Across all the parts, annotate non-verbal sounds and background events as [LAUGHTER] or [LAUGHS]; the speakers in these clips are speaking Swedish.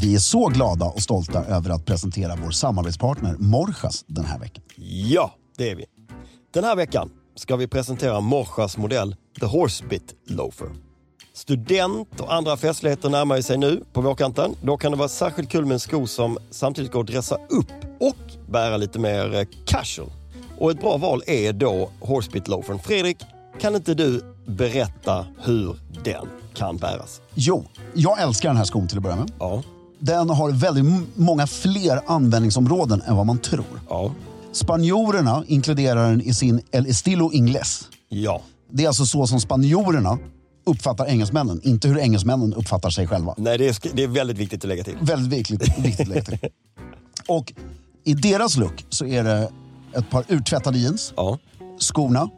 Vi är så glada och stolta över att presentera vår samarbetspartner Morjas den här veckan. Ja, det är vi. Den här veckan ska vi presentera Morsas modell The Horsebit Loafer. Student och andra festligheter närmar sig nu på vårkanten. Då kan det vara särskilt kul med en sko som samtidigt går att dressa upp och bära lite mer eh, casual. Och ett bra val är då Horsebit Loafern. Fredrik, kan inte du berätta hur den kan bäras? Jo, jag älskar den här skon till att börja med. Ja. Den har väldigt många fler användningsområden än vad man tror. Ja. Spanjorerna inkluderar den i sin El Estilo Ingles. Ja. Det är alltså så som spanjorerna uppfattar engelsmännen, inte hur engelsmännen uppfattar sig själva. Nej, det är, det är väldigt viktigt att lägga till. Väldigt viktigt, viktigt att lägga till. [LAUGHS] Och i deras look så är det ett par urtvättade jeans, Ja. skorna,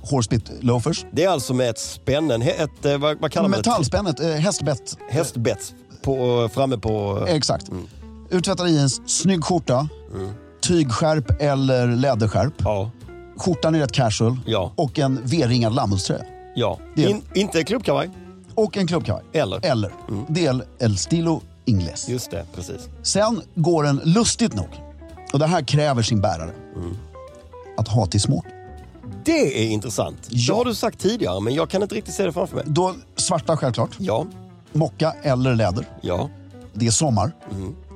horsebit loafers, Det är alltså med ett spännen, ett, eh, vad, vad kallar man det? metallspännet, eh, hästbett. På, framme på... Exakt. Urtvättade jeans, snygg skjorta, tygskärp eller läderskärp. Ja. Skjortan är rätt casual Ja. och en V-ringad lammullströja. Ja. Det- In, inte klubbkavaj. Och en klubbkavaj. Eller? Eller. Det är El Stilo Ingles. Just det, precis. Sen går den lustigt nog, och det här kräver sin bärare, att ha till smoking. Det är intressant. Ja. Det har du sagt tidigare, men jag kan inte riktigt se det framför mig. Då svarta självklart, Ja, mocka eller läder. ja, Det är sommar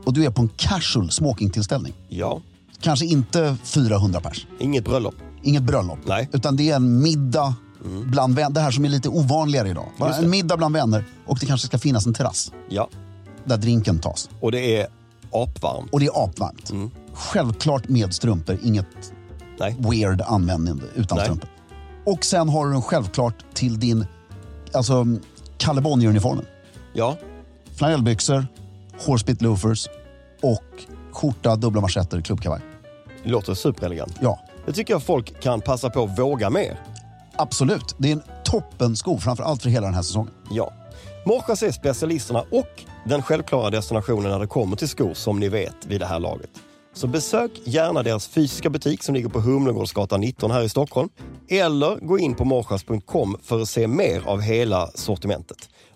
och du är på en casual smokingtillställning. ja. Kanske inte 400 pers, Inget bröllop. inget bröllop. Nej. Utan det är en middag bland vänner. Det här som är lite ovanligare idag. Bara en middag bland vänner och det kanske ska finnas en terrass Ja. där drinken tas. Och det är apvarmt. Och det är apvarmt. Självklart med strumpor, inget Nej. weird användning utan Nej. strumpor. Och sen har du den självklart till din alltså, Kalle Bonnier-uniformen. Ja. Flanellbyxor, horsebit loafers och skjorta, dubbla manschetter, klubbkavaj. Det låter superelegant. Ja, Det tycker jag folk kan passa på att våga mer. absolut. Det är en toppensko, framför allt för hela den här säsongen. Ja. Morsas är specialisterna och den självklara destinationen när det kommer till skor som ni vet vid det här laget. Så besök gärna deras fysiska butik som ligger på Humlegårdsgatan 19 här i Stockholm. Eller gå in på morsas.com för att se mer av hela sortimentet.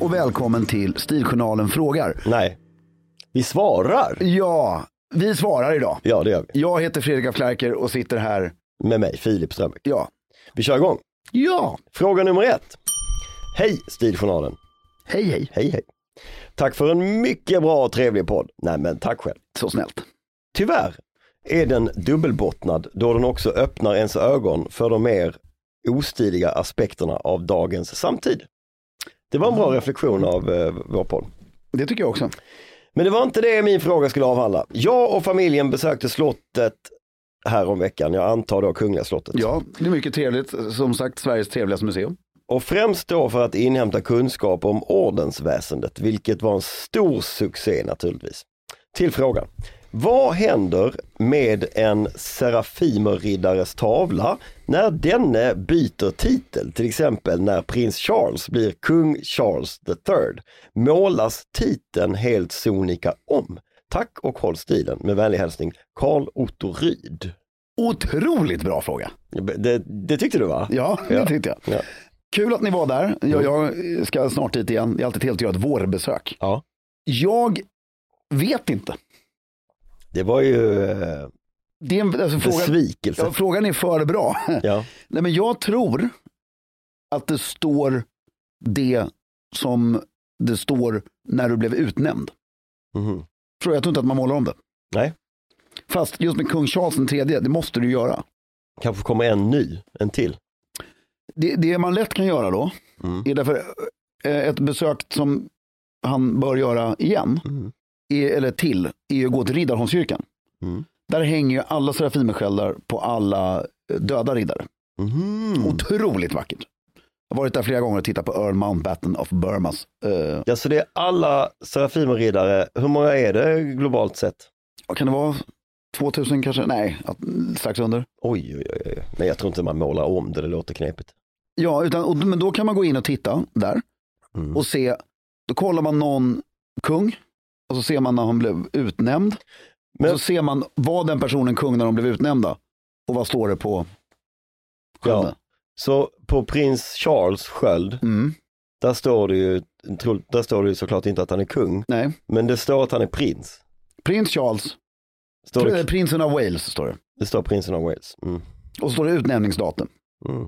Och välkommen till Stiljournalen frågar. Nej, vi svarar. Ja, vi svarar idag. Ja, det gör vi. Jag heter Fredrik af Klerker och sitter här. Med mig, Filip Strömbäck. Ja. Vi kör igång. Ja, Fråga nummer ett. Hej Stiljournalen. hej hej. Hej hej. Tack för en mycket bra och trevlig podd. Nej men tack själv. Så snällt. Tyvärr är den dubbelbottnad då den också öppnar ens ögon för de mer ostiliga aspekterna av dagens samtid. Det var en bra reflektion av eh, vår podd. Det tycker jag också. Men det var inte det min fråga skulle avhandla. Jag och familjen besökte slottet här om veckan. Jag antar då Kungliga slottet. Ja, det är mycket trevligt. Som sagt, Sveriges trevligaste museum. Och främst då för att inhämta kunskap om ordensväsendet, vilket var en stor succé naturligtvis. Till frågan. Vad händer med en Serafimerriddares tavla när denne byter titel? Till exempel när prins Charles blir kung Charles III. Målas titeln helt sonika om? Tack och håll stilen. Med vänlig hälsning Karl Otto Ryd. Otroligt bra fråga. Det, det tyckte du va? Ja, det Ja. tyckte jag. Ja. Kul att ni var där. Jag, jag ska snart dit igen. Det är alltid trevligt att göra ett vårbesök. ja. Jag vet inte. Det var ju eh, Det är en, alltså, frågan, besvikelse. ja, frågan är för bra. [LAUGHS] Ja. Nej, men jag tror att det står det som det står när du blev utnämnd. Mhm. Tror jag, jag tror inte att man målar om det. Nej, Fast just med kung Charles tredje, det måste du göra. kanske kommer en ny, en till. Det, det man lätt kan göra då, Mm. är därför eh, ett besök som han bör göra igen, Mm. Är, eller till, är att gå till Riddarholmskyrkan. Mm. Där hänger ju alla serafimersköldar på alla eh, döda riddare. Mhm. Otroligt vackert. Jag har varit där flera gånger och tittat på Earl Mountbatten of Burmas. Eh, Ja, så det är alla Serafimerriddare, hur många är det globalt sett? kan det vara? 2000 kanske? Nej, strax under. Oj, oj, oj, oj. Men jag tror inte man målar om det, det låter knepigt. Ja, utan, och, men då kan man gå in och titta där Mm. och se. Då kollar man någon kung och så ser man när han blev utnämnd. Men- Och så ser man, var den personen kung när de blev utnämnda? Och vad står det på skölden? Ja. Så på prins Charles sköld, Mm, där står det ju, där står det ju såklart inte att han är kung, nej, men det står att han är prins. prins Charles, Står det, prinsen av Wales står det. det står prinsen av Wales. Mm. Och så står det utnämningsdatum. Mm.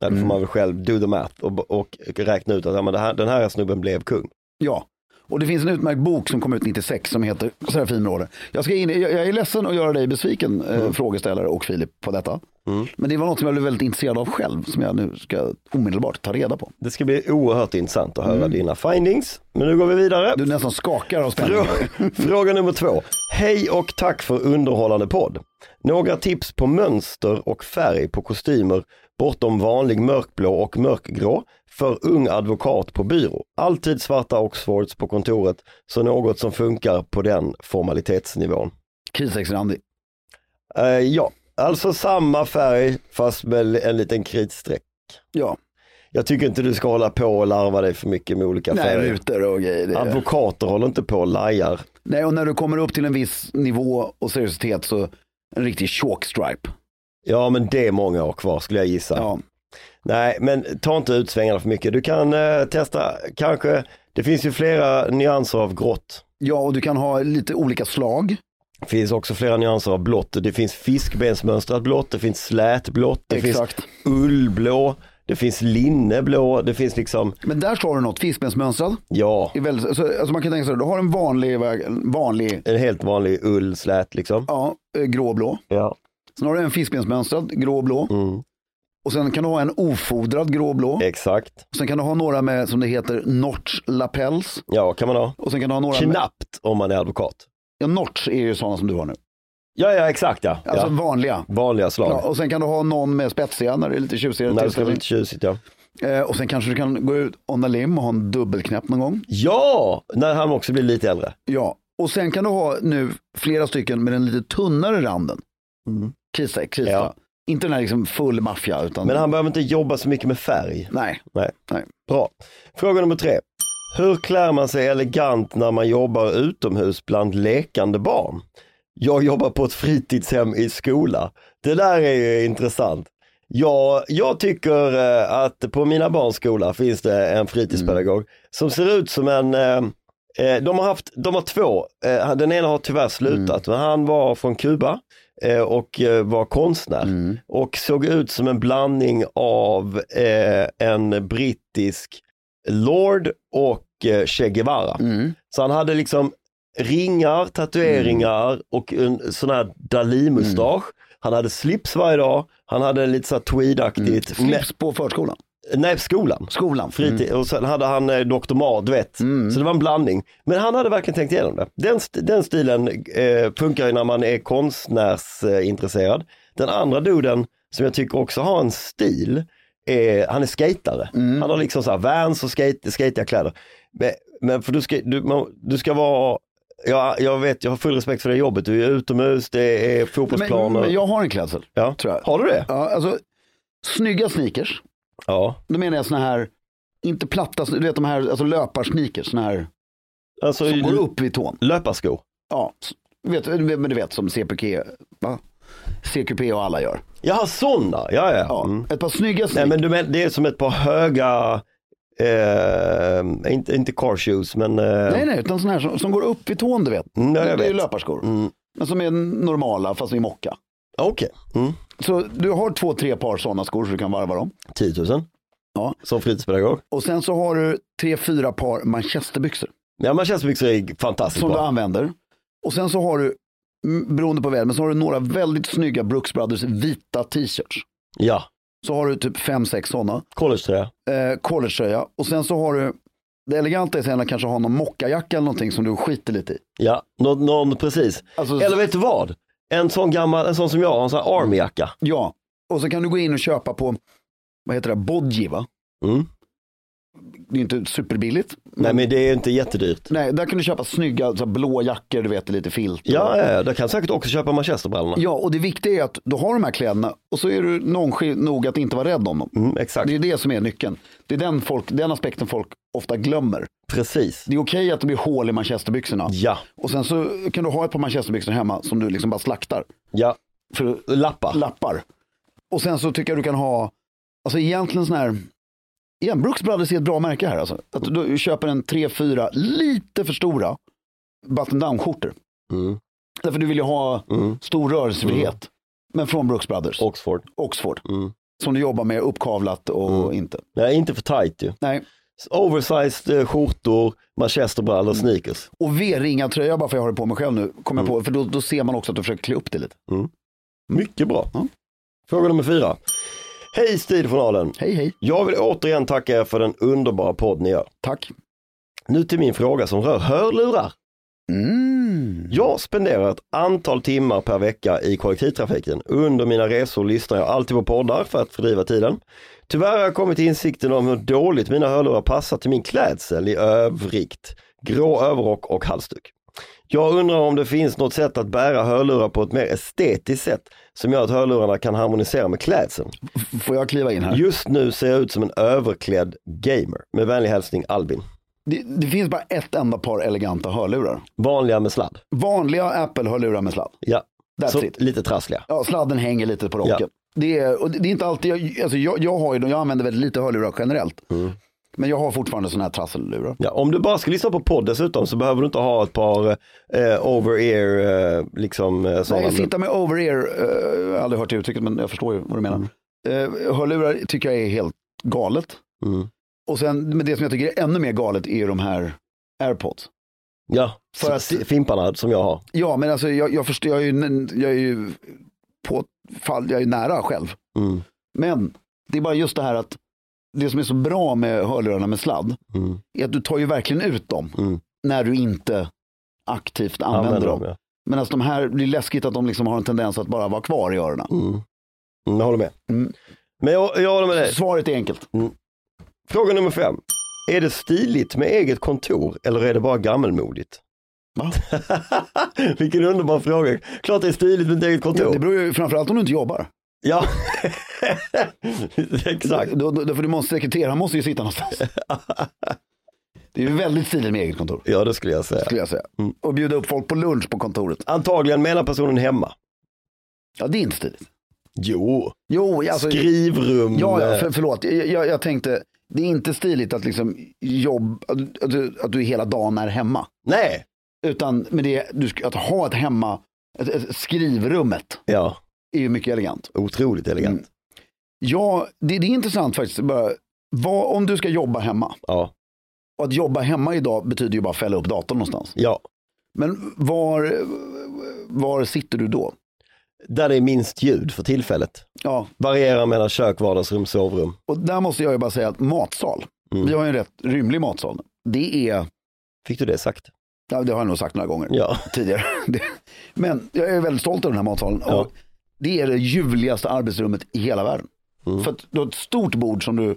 Då får Mm. man väl själv do the math och, och räkna ut att ja, men här, den här snubben blev kung. Ja, och det finns en utmärkt bok som kom ut 96 som heter Serafimrådet. Jag, ska in, jag, jag är ledsen att göra dig besviken, eh, frågeställare och Filip, på detta. Mm. Men det var något som jag blev väldigt intresserad av själv, som jag nu ska omedelbart ta reda på. Det ska bli oerhört intressant att höra dina findings. Men nu går vi vidare. Mm. Du nästan skakar av spänning. Frå- [LAUGHS] Fråga nummer två. Hej och tack för underhållande podd. Några tips på mönster och färg på kostymer bortom vanlig mörkblå och mörkgrå för ung advokat på byrå. Alltid svarta Oxfords på kontoret, så något som funkar på den formalitetsnivån. Krisex-Randi. Eh, ja, alltså samma färg fast med en liten kritstreck. Ja, Jag tycker inte du ska hålla på och larva dig för mycket med olika nej, färger. rutor och grejer. Det. Advokater håller inte på och lajar. Nej, och när du kommer upp till en viss nivå och seriositet så en riktig chalkstripe. Ja men det är många år kvar skulle jag gissa. Ja. Nej men ta inte ut svängarna för mycket. Du kan eh, testa kanske, det finns ju flera nyanser av grått. ja, och du kan ha lite olika slag. Det finns också flera nyanser av blått. Det finns fiskbensmönstrat blått, det finns slätblått, det Exakt. finns ullblå, det finns linneblå, det finns liksom, Men där står det något, fiskbensmönstrad. ja, väldigt, alltså, alltså man kan tänka sig, du har en vanlig, vanlig en helt vanlig ullslät liksom. ja, eh, gråblå. Ja. Sen har du en fiskbensmönstrad gråblå. Mm, Och sen kan du ha en ofodrad gråblå. exakt. Sen kan du ha några med, som det heter, notch lapels. Ja, kan man ha. Och sen kan du ha några med, Knappt om man är advokat. ja, notch är ju sådana som du har nu. Ja, ja exakt ja. Alltså ja. vanliga. Vanliga slag. Ja, och sen kan du ha någon med spetsiga när det är lite tjusigare När det ska vara lite tjusigt ja. Eh, och sen kanske du kan gå ut on lim och ha en dubbelknäpp någon gång. Ja, när han också blir lite äldre. Ja, och sen kan du ha nu flera stycken med den lite tunnare randen. Krista, krista. Ja. Inte den här liksom full maffia utan. Men han behöver inte jobba så mycket med färg. Nej, Nej. nej. Bra. Fråga nummer tre. Hur klär man sig elegant när man jobbar utomhus bland lekande barn? Jag jobbar på ett fritidshem i skola. Det där är ju intressant. Ja, jag tycker eh, att på mina barns skola finns det en fritidspedagog som ser ut som en eh, eh, de har haft, de har två, den ena har tyvärr slutat, men han var från Kuba och eh, var konstnär Mm. och såg ut som en blandning av eh, en brittisk lord och eh, Che Guevara. Mm. Så han hade liksom ringar, tatueringar och en sån här Dalí-mustasch. Han hade slips varje dag, han hade lite så tweedaktigt. Mm. Slips på förskolan. Nej, skolan. Skolan. Fritid. Och sen hade han eh, Dr. Mad, du vet. Mm. Så det var en blandning. Men han hade verkligen tänkt igenom det. Den, st- den stilen eh, funkar ju när man är konstnärsintresserad. Den andra duden som jag tycker också har en stil, är, han är skatare. Mm. Han har liksom så här Vans och skate, skatiga kläder. Men, men för du ska, du, man, du ska vara Ja, jag vet, jag har full respekt för det jobbet. Du är utomhus, det är Men, fotbollsplaner. men jag har en klädsel. ja. tror jag. Har du det? Ja, alltså, snygga sneakers. Ja. Då menar jag såna här, inte platta, du vet de här alltså löparsneakers, såna här Alltså som går upp vid tån. löparskor. Ja, vet, men du vet som CPK, va? CQP och alla gör. Jaha, sådana. Ja, ja. Ja, Mm. Ett par snygga Nej sneakers. men du men, det är som ett par höga, eh, inte, inte car shoes men eh, Nej, nej, utan såna här som, som går upp vid tån, du vet. Mm, ja, jag det är ju vet. löparskor. Mm. Men som är normala fast i mocka. Okej, mm. Så du har två, tre par sådana skor så du kan varva dem. 10 000 Ja. som fritidspedagog. Och sen så har du tre, fyra par manchesterbyxor Ja manchesterbyxor är fantastiskt som du bra. använder. Och sen så har du beroende på väder, men så har du några väldigt snygga Brooks Brothers vita t-shirts. Ja, Så har du typ fem, sex sådana. collegetröja. Eh, collegetröja och sen så har du, det eleganta är sen att kanske ha någon mockajacka eller någonting som du skiter lite i. Ja, någon, någon precis. Alltså- Eller vet du vad? En sån gammal, en sån som jag en sån här armyjacka. Ja, och så kan du gå in och köpa på, vad heter det, Bodji va? Mm. Det är inte superbilligt. Nej men det är inte jättedyrt. Nej, där kan du köpa snygga så blå jackor, du vet, lite filt. Ja, ja, ja, där kan säkert också köpa manchesterbrallorna. Ja, och det viktiga är att du har de här kläderna och så är du nonchalant nog att inte vara rädd om dem. Mm, exakt, Det är det som är nyckeln. Det är den, folk, den aspekten folk ofta glömmer. precis. Det är okej att det blir hål i manchesterbyxorna. Ja, Och sen så kan du ha ett par manchesterbyxor hemma som du liksom bara slaktar. ja. För Lappar. lappar. Och sen så tycker jag du kan ha, alltså egentligen sån här, igen, Brooks Brothers är ett bra märke här alltså. Att du köper en tre, fyra, lite för stora button down skjortor. Mm. Därför du vill ju ha Mm. stor rörelsefrihet. Men från Brooks Brothers, Oxford. Oxford. Mm. Som du jobbar med uppkavlat och Mm. inte. Nej, inte för tight ju. Nej. Oversized eh, skjortor, manchesterbrallor, sneakers. Och V-ringa tröja bara för jag har det på mig själv nu, kommer Mm. jag på. För då, då ser man också att du försöker klä upp det lite. Mycket bra. Fråga nummer fyra. Hej Stiljournalen! Hej hej, Jag vill återigen tacka er för den underbara podd ni gör. tack. Nu till min fråga som rör hörlurar. Mm. Jag spenderar ett antal timmar per vecka i kollektivtrafiken. Under mina resor lyssnar jag alltid på poddar för att fördriva tiden. Tyvärr har jag kommit till insikten om hur dåligt mina hörlurar passar till min klädsel i övrigt. Grå överrock och halsduk. Jag undrar om det finns något sätt att bära hörlurar på ett mer estetiskt sätt som gör att hörlurarna kan harmonisera med klädseln. Får jag kliva in här? Just nu ser jag ut som en överklädd gamer. Med vänlig hälsning Albin. Det, det finns bara ett enda par eleganta hörlurar. Vanliga med sladd. Vanliga Apple-hörlurar med sladd. Ja, That's så it. lite trassliga. Ja, sladden hänger lite på rocken. Ja. Det, är, och det är inte alltid, jag, alltså jag, jag, har ju, jag använder väldigt lite hörlurar generellt. Mm. Men jag har fortfarande sådana här trassellurar. Ja, om du bara ska lyssna på podd dessutom så behöver du inte ha ett par eh, over-ear eh, liksom eh. Nej, sitta med over-ear, eh, jag har aldrig hört det uttrycket men jag förstår ju vad du menar. Eh, hörlurar tycker jag är helt galet. Mm. Och sen, men det som jag tycker är ännu mer galet är ju de här airpods. Ja, För att- att... fimparna som jag har. Ja, men alltså jag, jag förstår, jag är ju, jag är ju på fall, jag är nära själv. Mm. Men det är bara just det här att det som är så bra med hörlurarna med sladd Mm. är att du tar ju verkligen ut dem Mm. när du inte aktivt använder dem. ja. Medan de här, är läskigt att de liksom har en tendens att bara vara kvar i öronen. Mm. Mm, jag håller med. Mm. Men jag, jag håller med dig. Svaret är enkelt. Fråga nummer fem. Är det stiligt med eget kontor eller är det bara gammelmodigt? Va? [LAUGHS] Vilken underbar fråga. Klart det är stiligt med ett eget Ja, kontor. det beror ju framförallt om du inte jobbar. Ja, [LAUGHS] [LAUGHS] exakt. Då, då, för du måste rekrytera, han måste ju sitta någonstans. [LAUGHS] Det är ju väldigt stiligt med eget kontor, Ja, det skulle jag säga. skulle jag säga. Mm. Och bjuda upp folk på lunch på kontoret. Antagligen menar personen hemma. Ja, det är inte stiligt. Jo, Jo, alltså, skrivrum. Ja, ja för, förlåt. Jag, jag, jag tänkte, det är inte stiligt att, liksom jobb, att, du- att, du, hela dagen är hemma. Nej, Utan med det, du, att ha ett hemma, ett, ett skrivrummet, ja, är ju mycket elegant. otroligt elegant. Mm. Ja, det, det är intressant faktiskt. Bara, vad, om du ska jobba hemma, Ja, och att jobba hemma idag betyder ju bara fälla upp datorn någonstans. ja. Men var, var sitter du då? Där det är minst ljud för tillfället. Ja, Varierar mellan kök, vardagsrum, sovrum. och där måste jag ju bara säga att matsal, Mm. vi har ju en rätt rymlig matsal. Det är, Fick du det sagt? ja, det har jag nog sagt några gånger. Ja. tidigare. [LAUGHS] Men jag är väldigt stolt över den här matsalen. Ja. Och det är det ljuvligaste arbetsrummet i hela världen. Mm. För att du har ett stort bord som, du,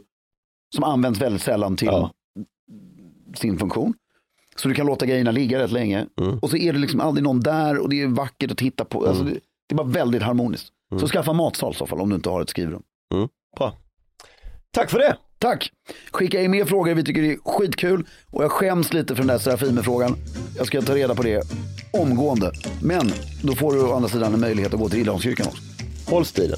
som används väldigt sällan till Ja. sin funktion. Så du kan låta grejerna ligga rätt länge. Mm. Och så är det liksom aldrig någon där och det är vackert att titta på. Alltså det, det är bara väldigt harmoniskt. Mm. Så skaffa matsal i så fall om du inte har ett skrivrum. Bra. Tack för det. Tack! Skicka in mer frågor, vi tycker det är skitkul. Och jag skäms lite för den där Serafimer-frågan. Jag ska ta reda på det omgående. Men då får du å andra sidan en möjlighet att gå till Riddarholmskyrkan också. Håll stilen.